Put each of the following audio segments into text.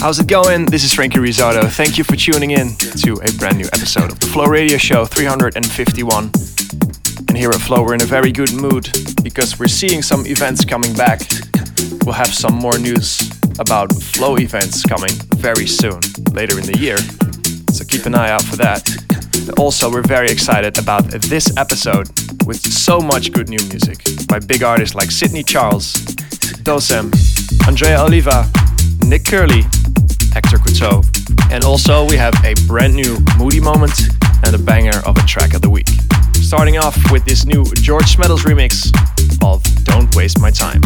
How's it going? This is Frankie Rizzardo. Thank you for tuning in to a brand new episode of the Flow Radio Show 351. And here at Flow, we're in a very good mood because we're seeing some events coming back. We'll have some more news about Flow events coming very soon, later in the year. So keep an eye out for that. Also, we're very excited about this episode with so much good new music by big artists like Sidney Charles, Dosem, Andrea Oliva, Nick Curly, Hector Couto. And also, we have a brand new Moody moment and a banger of a track of the week. Starting off with this new George Smeddles remix of Don't Waste My Time.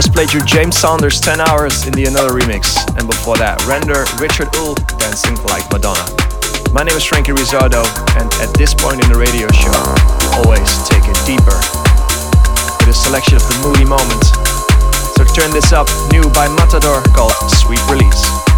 Just played you James Saunders 10 Hours in the Another remix, and before that, Render Richard Uhl dancing like Madonna. My name is Frankie Rizzardo, and at this point in the radio show, always take it deeper with a selection of the moody moment. So turn this up, new by Matador called Sweet Release.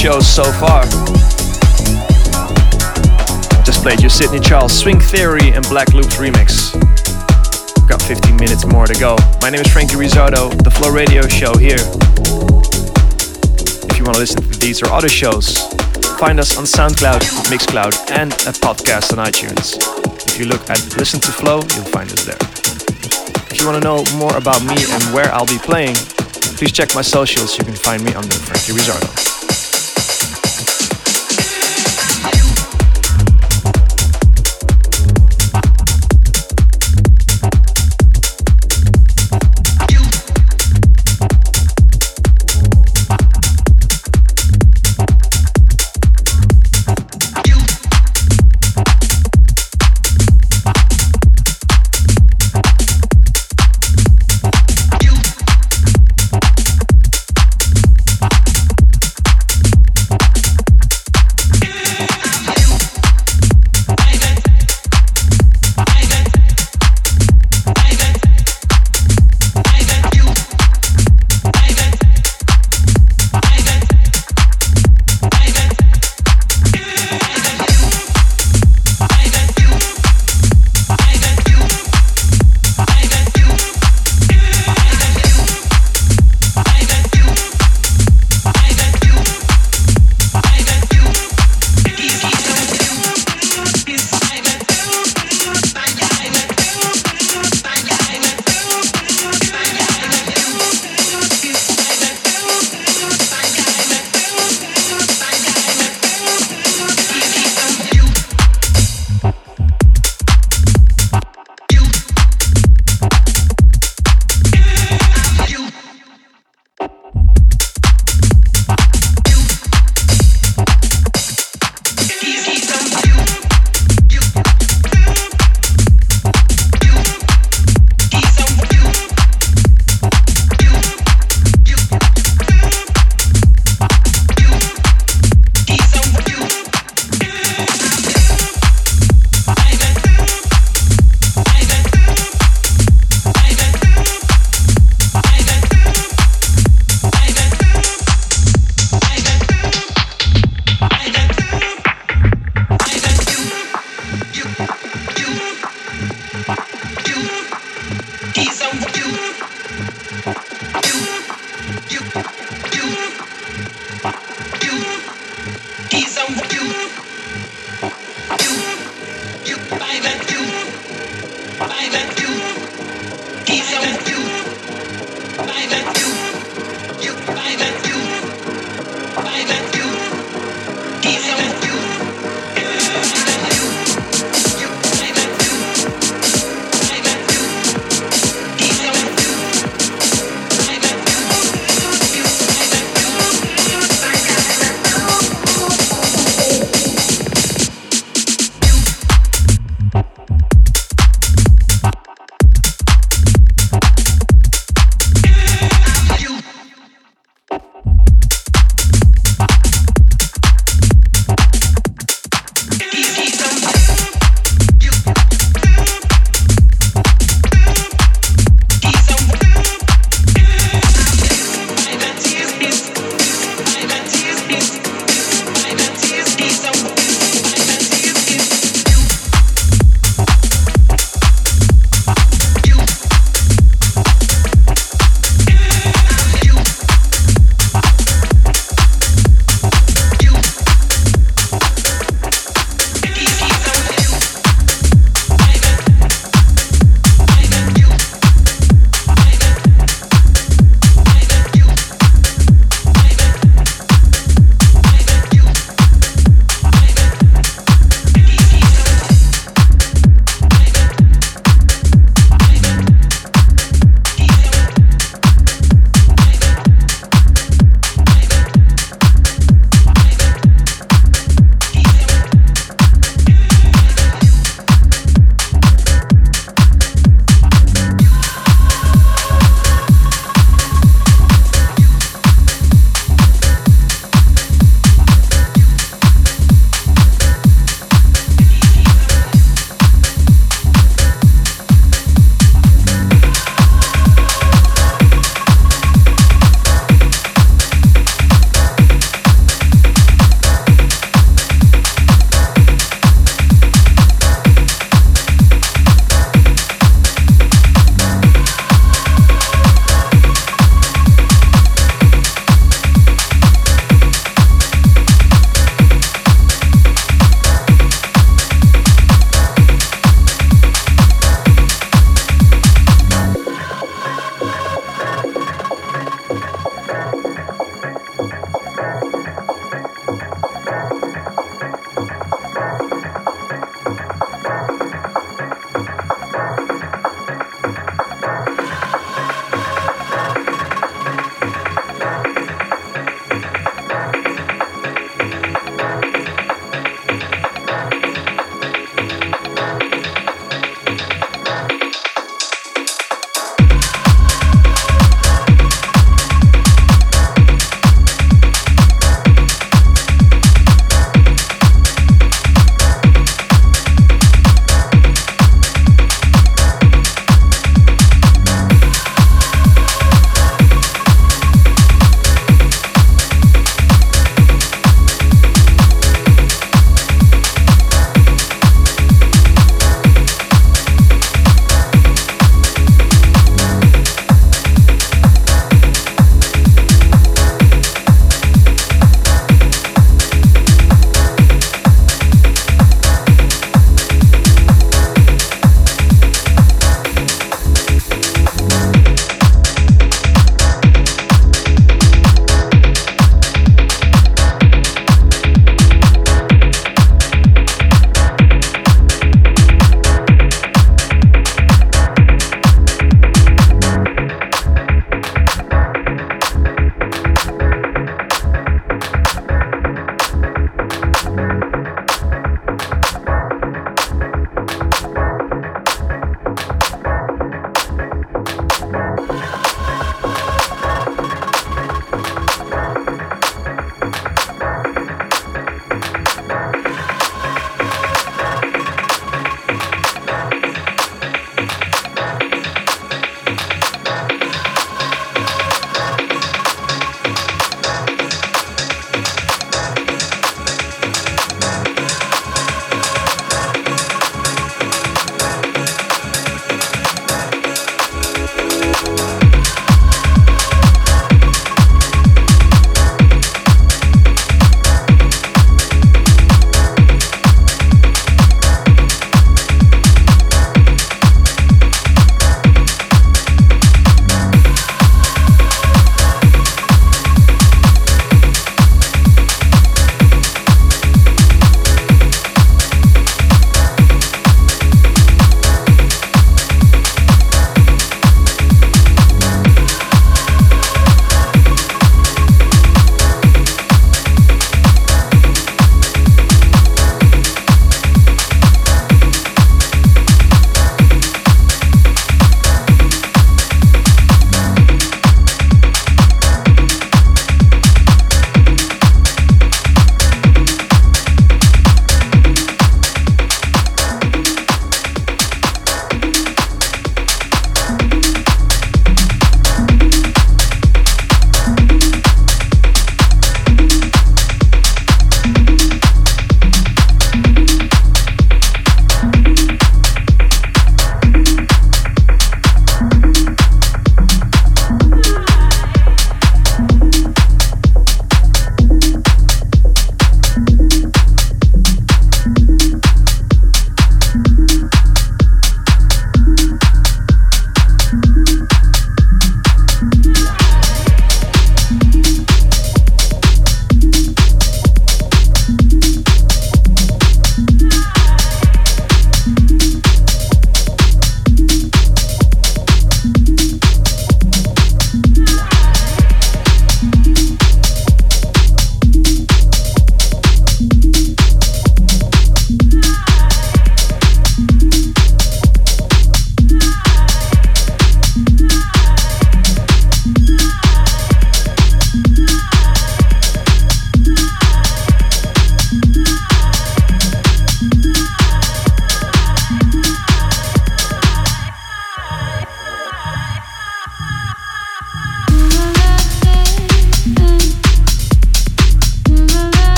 You're enjoying the show so far. Just played your Sidney Charles Swing Theory and Black Loops remix. Got 15 minutes more to go. My name is Frankie Rizzardo, the Flow Radio Show here. If you want to listen to these or other shows, find us on SoundCloud, Mixcloud, and a podcast on iTunes. If you look at Listen to Flow, you'll find us there. If you want to know more about me and where I'll be playing, please check my socials. You can find me under Frankie Rizzardo.